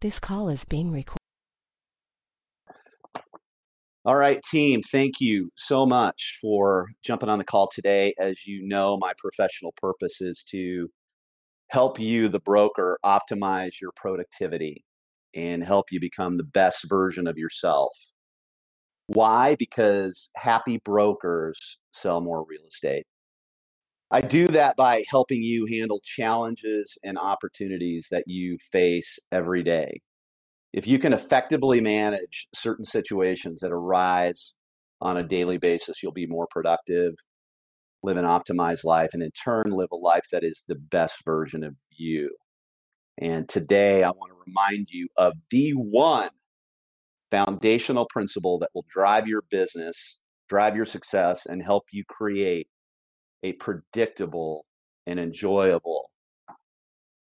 This call is being recorded. All right, team, thank you so much for jumping on the call today. As you know, my professional purpose is to help you, the broker, optimize your productivity and help you become the best version of yourself. Why? Because happy brokers sell more real estate. I do that by helping you handle challenges and opportunities that you face every day. If you can effectively manage certain situations that arise on a daily basis, you'll be more productive, live an optimized life, and in turn, live a life that is the best version of you. And today, I want to remind you of the one foundational principle that will drive your business, drive your success, and help you create a predictable and enjoyable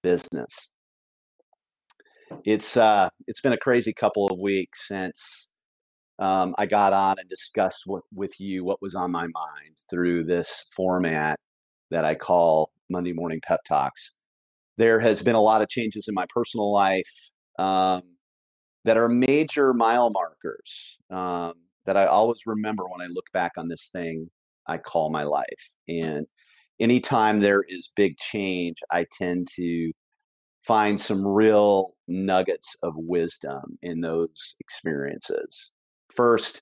business. It's uh, it's been a crazy couple of weeks since um, I got on and discussed with, with you what was on my mind through this format that I call Monday Morning Pep Talks. There has been a lot of changes in my personal life um, that are major mile markers um, that I always remember when I look back on this thing I call my life. And anytime there is big change, I tend to find some real nuggets of wisdom in those experiences. First,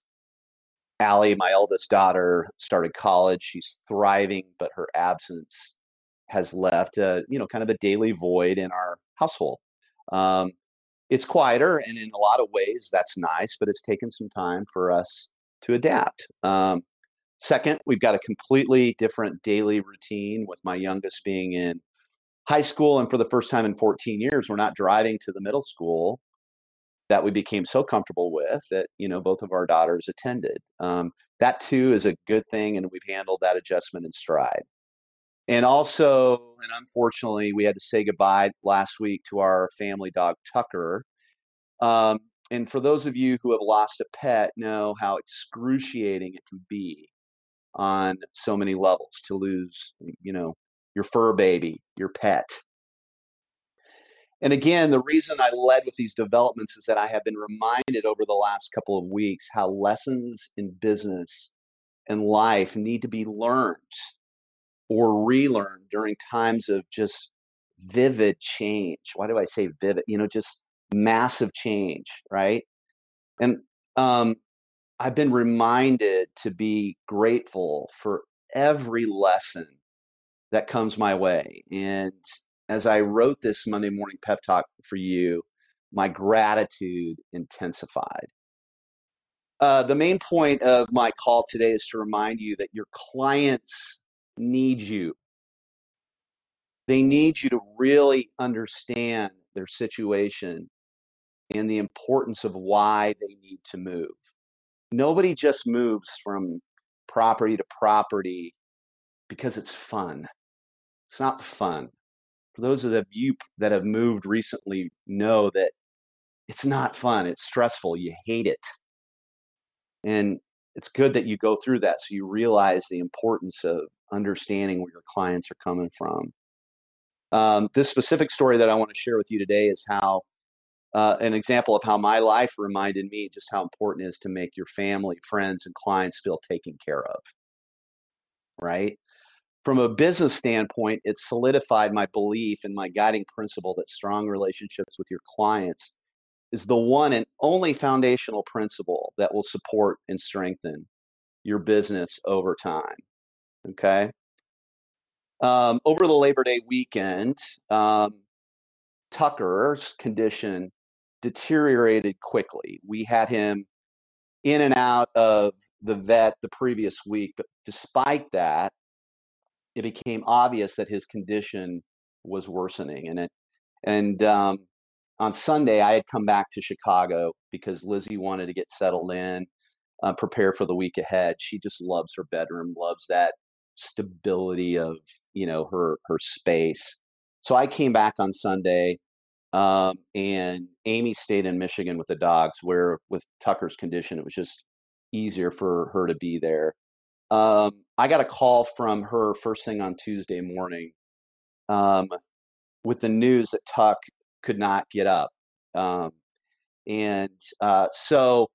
Allie, my eldest daughter, started college. She's thriving, but her absence has left a you know kind of a daily void in our household. Um, it's quieter, and in a lot of ways, that's nice. But it's taken some time for us to adapt. Um, Second, we've got a completely different daily routine with my youngest being in high school. And for the first time in 14 years, we're not driving to the middle school that we became so comfortable with that, you know, both of our daughters attended. Um, that too is a good thing. And we've handled that adjustment in stride. And also, and unfortunately, we had to say goodbye last week to our family dog, Tucker. Um, and for those of you who have lost a pet, know how excruciating it can be on so many levels to lose, you know, your fur baby, your pet. And again, the reason I led with these developments is that I have been reminded over the last couple of weeks how lessons in business and life need to be learned or relearned during times of just vivid change. Why do I say vivid? You know, just massive change, right? And um, I've been reminded to be grateful for every lesson that comes my way. And as I wrote this Monday morning pep talk for you, my gratitude intensified. Uh, the main point of my call today is to remind you that your clients need you. They need you to really understand their situation and the importance of why they need to move nobody just moves from property to property because it's fun. It's not fun. For those of you that have moved recently, know that it's not fun. It's stressful. You hate it. And it's good that you go through that so you realize the importance of understanding where your clients are coming from. Um, this specific story that I want to share with you today is how uh, an example of how my life reminded me just how important it is to make your family, friends, and clients feel taken care of. Right? From a business standpoint, it solidified my belief and my guiding principle that strong relationships with your clients is the one and only foundational principle that will support and strengthen your business over time. Okay. Um, over the Labor Day weekend, um, Tucker's condition deteriorated quickly. We had him in and out of the vet the previous week, but despite that, it became obvious that his condition was worsening. And it, and um, on Sunday, I had come back to Chicago because Lizzie wanted to get settled in, uh, prepare for the week ahead. She just loves her bedroom, loves that stability of you know her her space. So I came back on Sunday um, and Amy stayed in Michigan with the dogs, where with Tucker's condition, it was just easier for her to be there. Um, I got a call from her first thing on Tuesday morning um, with the news that Tuck could not get up Um, and uh, so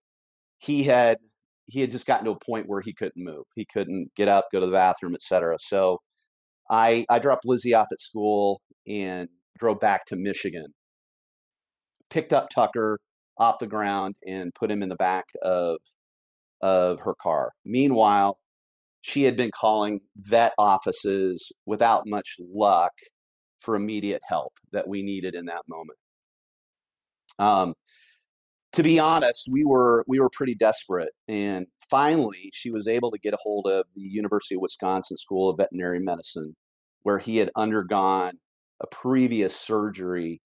he had he had just gotten to a point where he couldn't move. He couldn't get up, go to the bathroom, etc. So I I dropped Lizzie off at school and drove back to Michigan. Picked up Tucker off the ground and put him in the back of of her car. Meanwhile, she had been calling vet offices without much luck for immediate help that we needed in that moment. Um, to be honest, we were we were pretty desperate, and finally, she was able to get a hold of the University of Wisconsin School of Veterinary Medicine, where he had undergone a previous surgery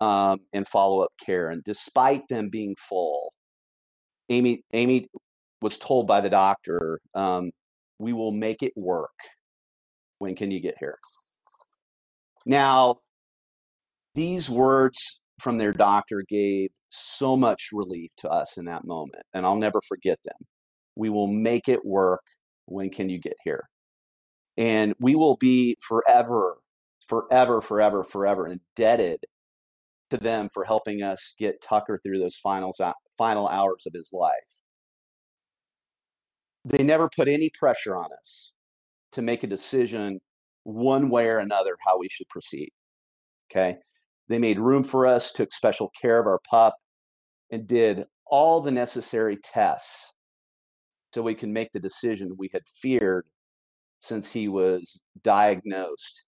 um, and follow up care. And despite them being full, Amy Amy was told by the doctor, um, "We will make it work. When can you get here?" Now, these words from their doctor gave so much relief to us in that moment, and I'll never forget them. We will make it work. When can you get here? And we will be forever, forever, forever, forever indebted to them for helping us get Tucker through those final, final hours of his life. They never put any pressure on us to make a decision one way or another how we should proceed. Okay. They made room for us, took special care of our pup, and did all the necessary tests so we can make the decision we had feared since he was diagnosed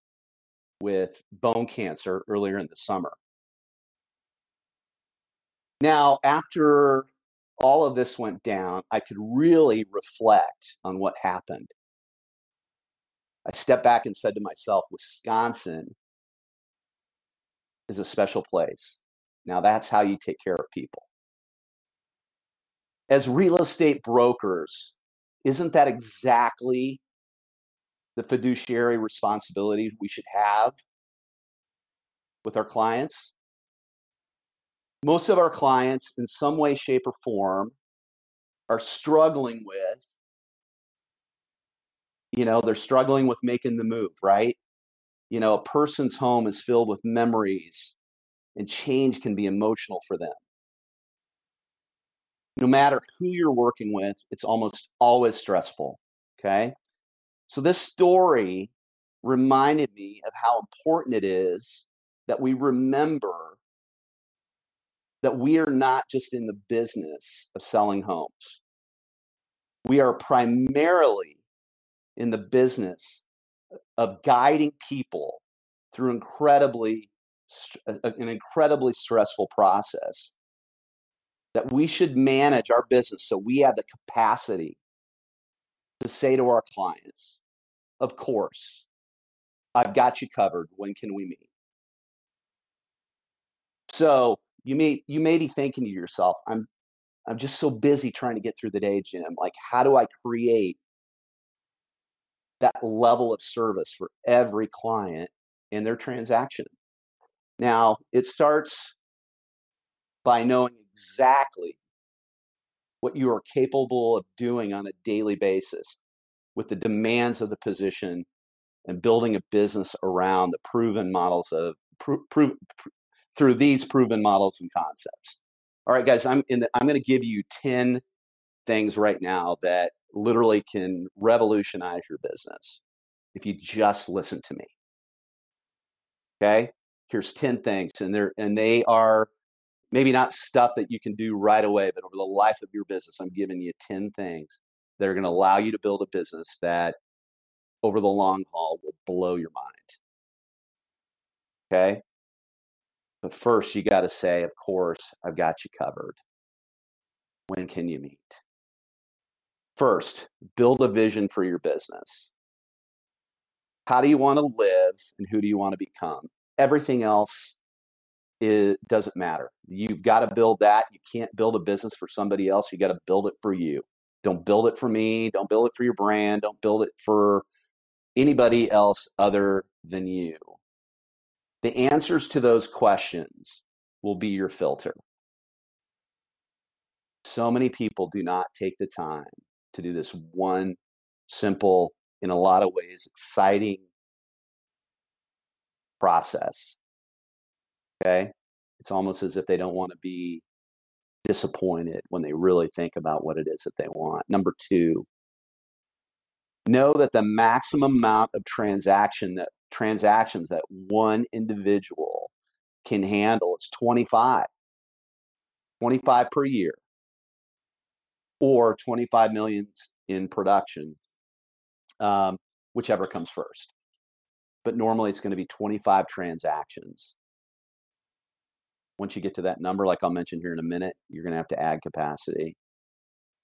with bone cancer earlier in the summer. Now, after all of this went down, I could really reflect on what happened. I stepped back and said to myself, Wisconsin is a special place. Now, that's how you take care of people. As real estate brokers, isn't that exactly the fiduciary responsibility we should have with our clients? Most of our clients, in some way, shape, or form, are struggling with, you know, they're struggling with making the move, right? You know, a person's home is filled with memories, and change can be emotional for them. No matter who you're working with, it's almost always stressful. Okay. So, this story reminded me of how important it is that we remember that we are not just in the business of selling homes. We are primarily in the business of guiding people through incredibly uh, uh, an incredibly stressful process that we should manage our business so we have the capacity to say to our clients of course i've got you covered when can we meet so you may you may be thinking to yourself, I'm I'm just so busy trying to get through the day, Jim. Like, how do I create that level of service for every client in their transaction? Now, it starts by knowing exactly what you are capable of doing on a daily basis with the demands of the position and building a business around the proven models of pro- pro- through these proven models and concepts. All right, guys, I'm the, I'm going to give you 10 things right now that literally can revolutionize your business if you just listen to me. Okay? Here's 10 things and they're and they are maybe not stuff that you can do right away, but over the life of your business, I'm giving you 10 things that are going to allow you to build a business that over the long haul will blow your mind. Okay? But first, you got to say, of course, I've got you covered. When can you meet? First, build a vision for your business. How do you want to live and who do you want to become? Everything else it doesn't matter. You've got to build that. You can't build a business for somebody else. You got to build it for you. Don't build it for me. Don't build it for your brand. Don't build it for anybody else other than you. The answers to those questions will be your filter. So many people do not take the time to do this one simple, in a lot of ways, exciting process. Okay. It's almost as if they don't want to be disappointed when they really think about what it is that they want. Number two, know that the maximum amount of transaction that transactions that one individual can handle is 25 25 per year. Or 25 millions in production um, whichever comes first. But normally it's going to be 25 transactions. Once you get to that number like i'll mention here in a minute you're going to have to add capacity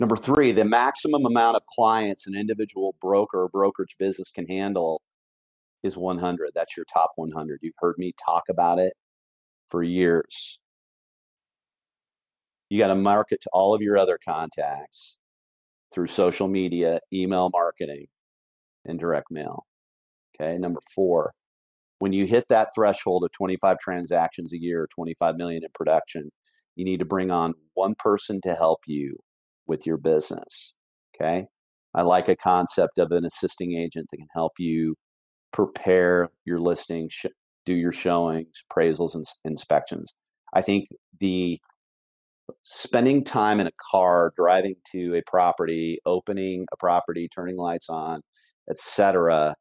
Number three, the maximum amount of clients an individual broker or brokerage business can handle is 100. That's your top 100. You've heard me talk about it for years. You got to market to all of your other contacts through social media, email marketing, and direct mail. Okay. Number four, when you hit that threshold of 25 transactions a year, 25 million in production, you need to bring on one person to help you with your business. Okay. I like a concept of an assisting agent that can help you prepare your listing, sh- do your showings, appraisals, and inspections. I think the spending time in a car, driving to a property, opening a property, turning lights on, etc.,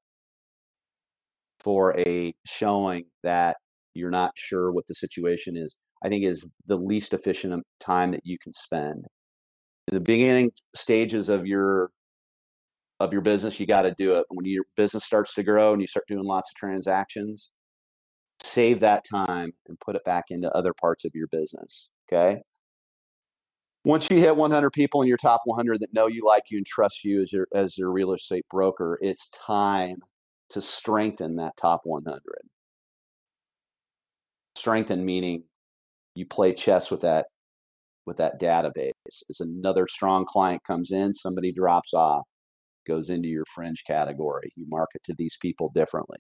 for a showing that you're not sure what the situation is, I think is the least efficient time that you can spend in the beginning stages of your of your business, you got to do it. When your business starts to grow and you start doing lots of transactions, save that time and put it back into other parts of your business. Okay. Once you hit 100 people in your top 100 that know you, like you, and trust you as your as your real estate broker, it's time to strengthen that top 100. Strengthen meaning you play chess with that with that database. As another strong client comes in, somebody drops off, goes into your fringe category. You market to these people differently.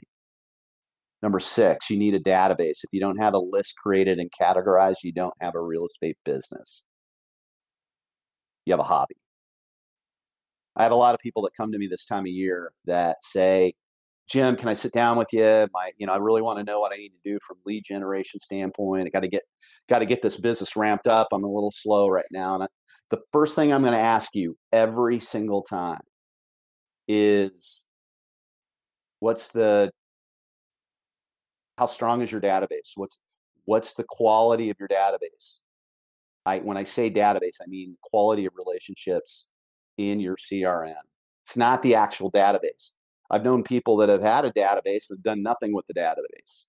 Number six, you need a database. If you don't have a list created and categorized, you don't have a real estate business. You have a hobby. I have a lot of people that come to me this time of year that say, Jim, can I sit down with you? My, you know, I really want to know what I need to do from lead generation standpoint. I got to get, got to get this business ramped up. I'm a little slow right now. And I, the first thing I'm going to ask you every single time is, what's the, how strong is your database? What's, what's the quality of your database? I, when I say database, I mean quality of relationships in your CRM. It's not the actual database I've known people that have had a database that have done nothing with the database.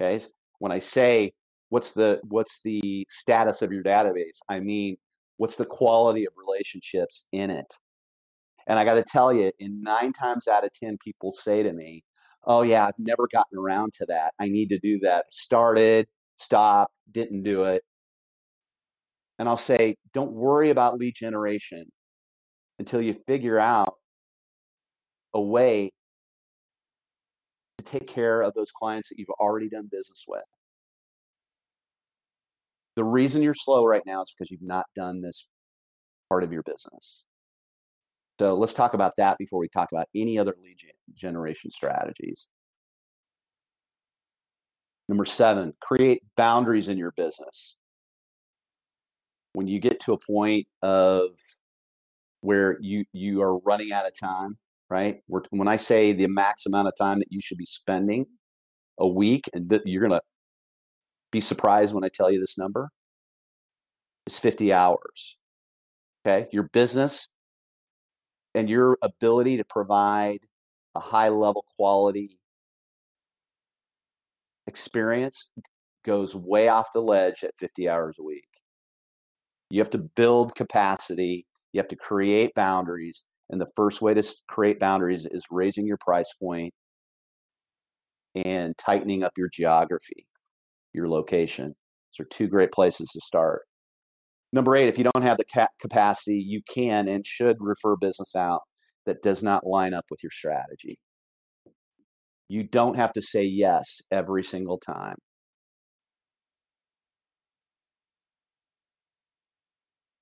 Okay. When I say what's the what's the status of your database, I mean what's the quality of relationships in it. And I got to tell you, in nine times out of ten, people say to me, "Oh yeah, I've never gotten around to that. I need to do that. Started, stopped, didn't do it." And I'll say, "Don't worry about lead generation until you figure out a way to take care of those clients that you've already done business with. The reason you're slow right now is because you've not done this part of your business. So let's talk about that before we talk about any other lead generation strategies. Number seven, create boundaries in your business. When you get to a point of where you you are running out of time, right? We're, when I say the max amount of time that you should be spending a week, and th- you're going to be surprised when I tell you this number, is 50 hours. Okay. Your business and your ability to provide a high level quality experience goes way off the ledge at 50 hours a week. You have to build capacity, you have to create boundaries, and the first way to create boundaries is raising your price point and tightening up your geography, your location. Those are two great places to start. Number eight, if you don't have the ca- capacity, you can and should refer business out that does not line up with your strategy. You don't have to say yes every single time.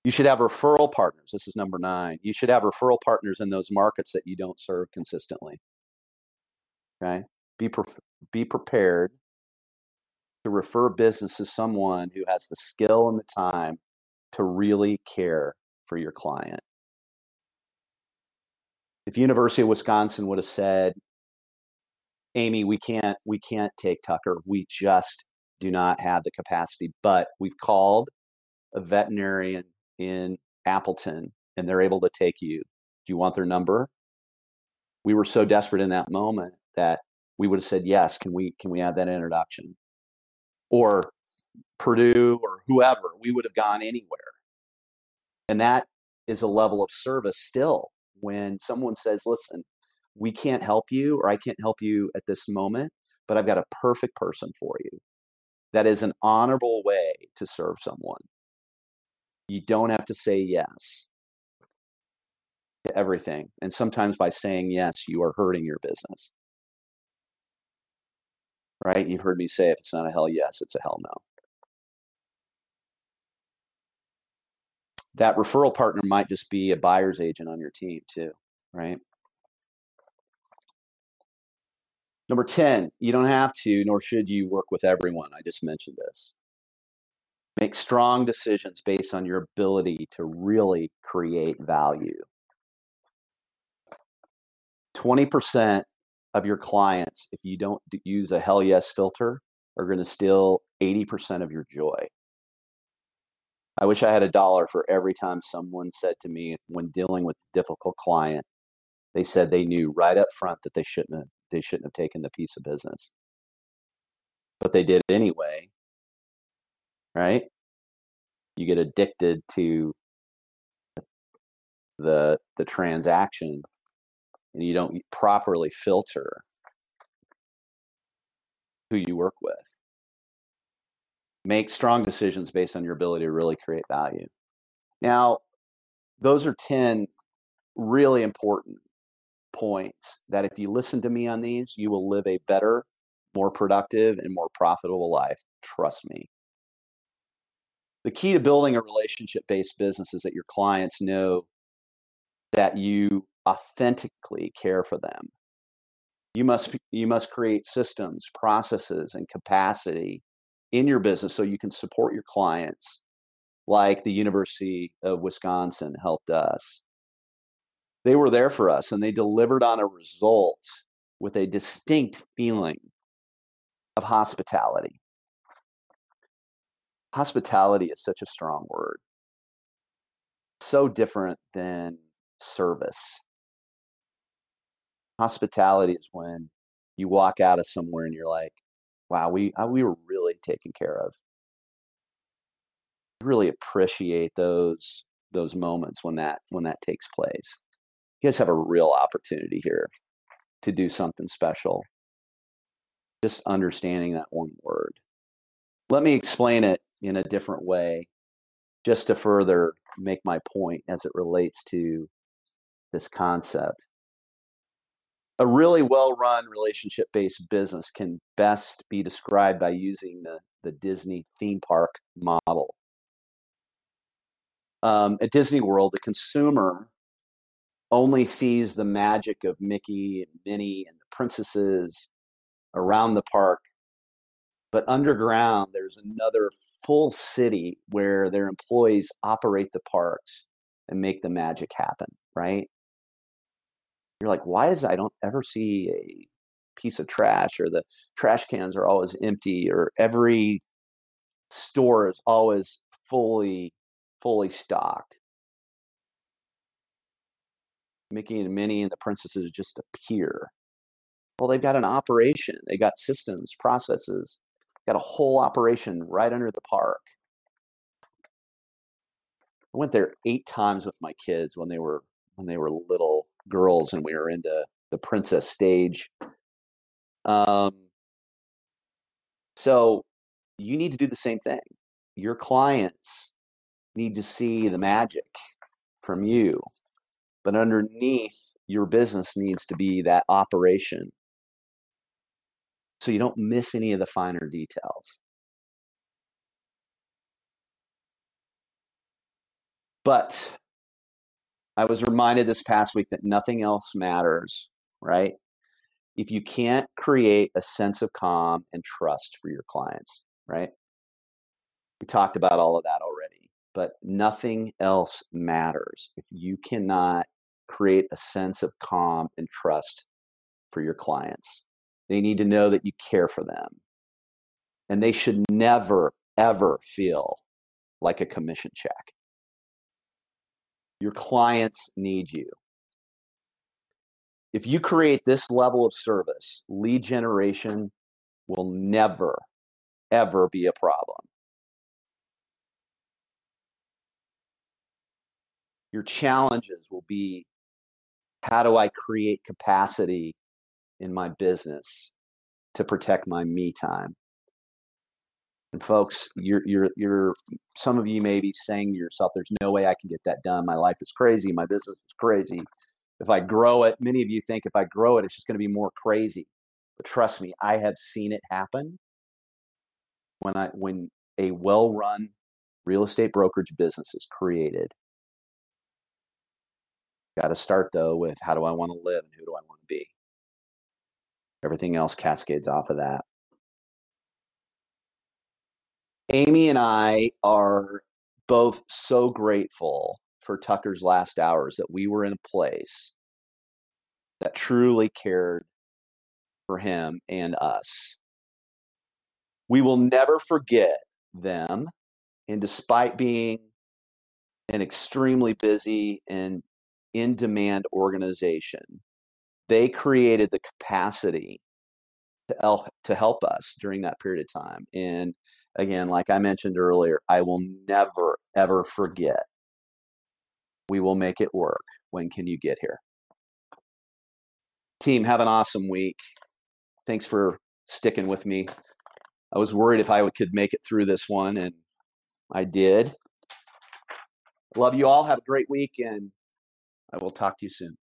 You should have referral partners. This is number nine. You should have referral partners in those markets that you don't serve consistently. Okay. Be, pre- be prepared to refer business to someone who has the skill and the time to really care for your client. If University of Wisconsin would have said, Amy, we can't we can't take Tucker. We just do not have the capacity. But we've called a veterinarian in Appleton and they're able to take you. Do you want their number? We were so desperate in that moment that we would have said yes. Can we can we have that introduction? Or Purdue or whoever, we would have gone anywhere. And that is a level of service still when someone says, listen, we can't help you or I can't help you at this moment, but I've got a perfect person for you. That is an honorable way to serve someone. You don't have to say yes to everything. And sometimes by saying yes, you are hurting your business. Right? You've heard me say if it's not a hell yes, it's a hell no. That referral partner might just be a buyer's agent on your team, too, right? Number 10, you don't have to, nor should you work with everyone. I just mentioned this. Make strong decisions based on your ability to really create value. 20% of your clients, if you don't use a hell yes filter, are going to steal 80% of your joy. I wish I had a dollar for every time someone said to me when dealing with a difficult client, they said they knew right up front that they shouldn't have they shouldn't have taken the piece of business. But they did anyway. Right? You get addicted to the the transaction and you don't properly filter who you work with. Make strong decisions based on your ability to really create value. Now, those are 10 really important points that if you listen to me on these, you will live a better, more productive, and more profitable life. Trust me. The key to building a relationship based business is that your clients know that you authentically care for them. You must you must create systems, processes, and capacity in your business so you can support your clients like the University of Wisconsin helped us they were there for us and they delivered on a result with a distinct feeling of hospitality. Hospitality is such a strong word. So different than service. Hospitality is when you walk out of somewhere and you're like, wow, we, uh, we were really taken care of. Really appreciate those those moments when that when that takes place you guys have a real opportunity here to do something special. Just understanding that one word. Let me explain it in a different way, just to further make my point as it relates to this concept. A really well run relationship based business can best be described by using the, the Disney theme park model. Um, at Disney World, the consumer only sees the magic of Mickey and Minnie and the princesses around the park. But underground, there's another full city where their employees operate the parks and make the magic happen, right? You're like, why is I don't ever see a piece of trash or the trash cans are always empty or every store is always fully fully stocked Mickey and Minnie and the princesses just appear. Well, they've got an operation. They got systems, processes, got a whole operation right under the park. I went there eight times with my kids when they were when they were little girls and we were into the princess stage. Um, so you need to do the same thing. Your clients need to see the magic from you but underneath your business needs to be that operation. So you don't miss any of the finer details. But I was reminded this past week that nothing else matters, right? If you can't create a sense of calm and trust for your clients. right? We talked about all of that already, but nothing else matters if you cannot create a sense of calm and trust for your clients. They need to know that you care for them. And they should never, ever feel like a commission check. Your clients need you. If you create this level of service, lead generation will never, ever be a problem. Your challenges will be how do I create capacity in my business to protect my me time? And folks, you're you're you're some of you may be saying to yourself, there's no way I can get that done. My life is crazy, my business is crazy. If I grow it, many of you think if I grow it, it's just going to be more crazy. But trust me, I have seen it happen when I when a well-run real estate brokerage business is created. Got to start though with how do I want to live and who do I want to be? Everything else cascades off of that. Amy and I are both so grateful for Tucker's last hours that we were in a place that truly cared for him and us. We will never forget them. And despite being an extremely busy and in demand organization, they mm-hmm. created the capacity to help, to help us during that period of time. And again, like I mentioned earlier, I will never, ever forget. We will make it work. When can you get here? Team, have an awesome week. Thanks for sticking with me. I was worried if I could make it through this one, and I did. Love you all. Have a great week, and I will talk to you soon.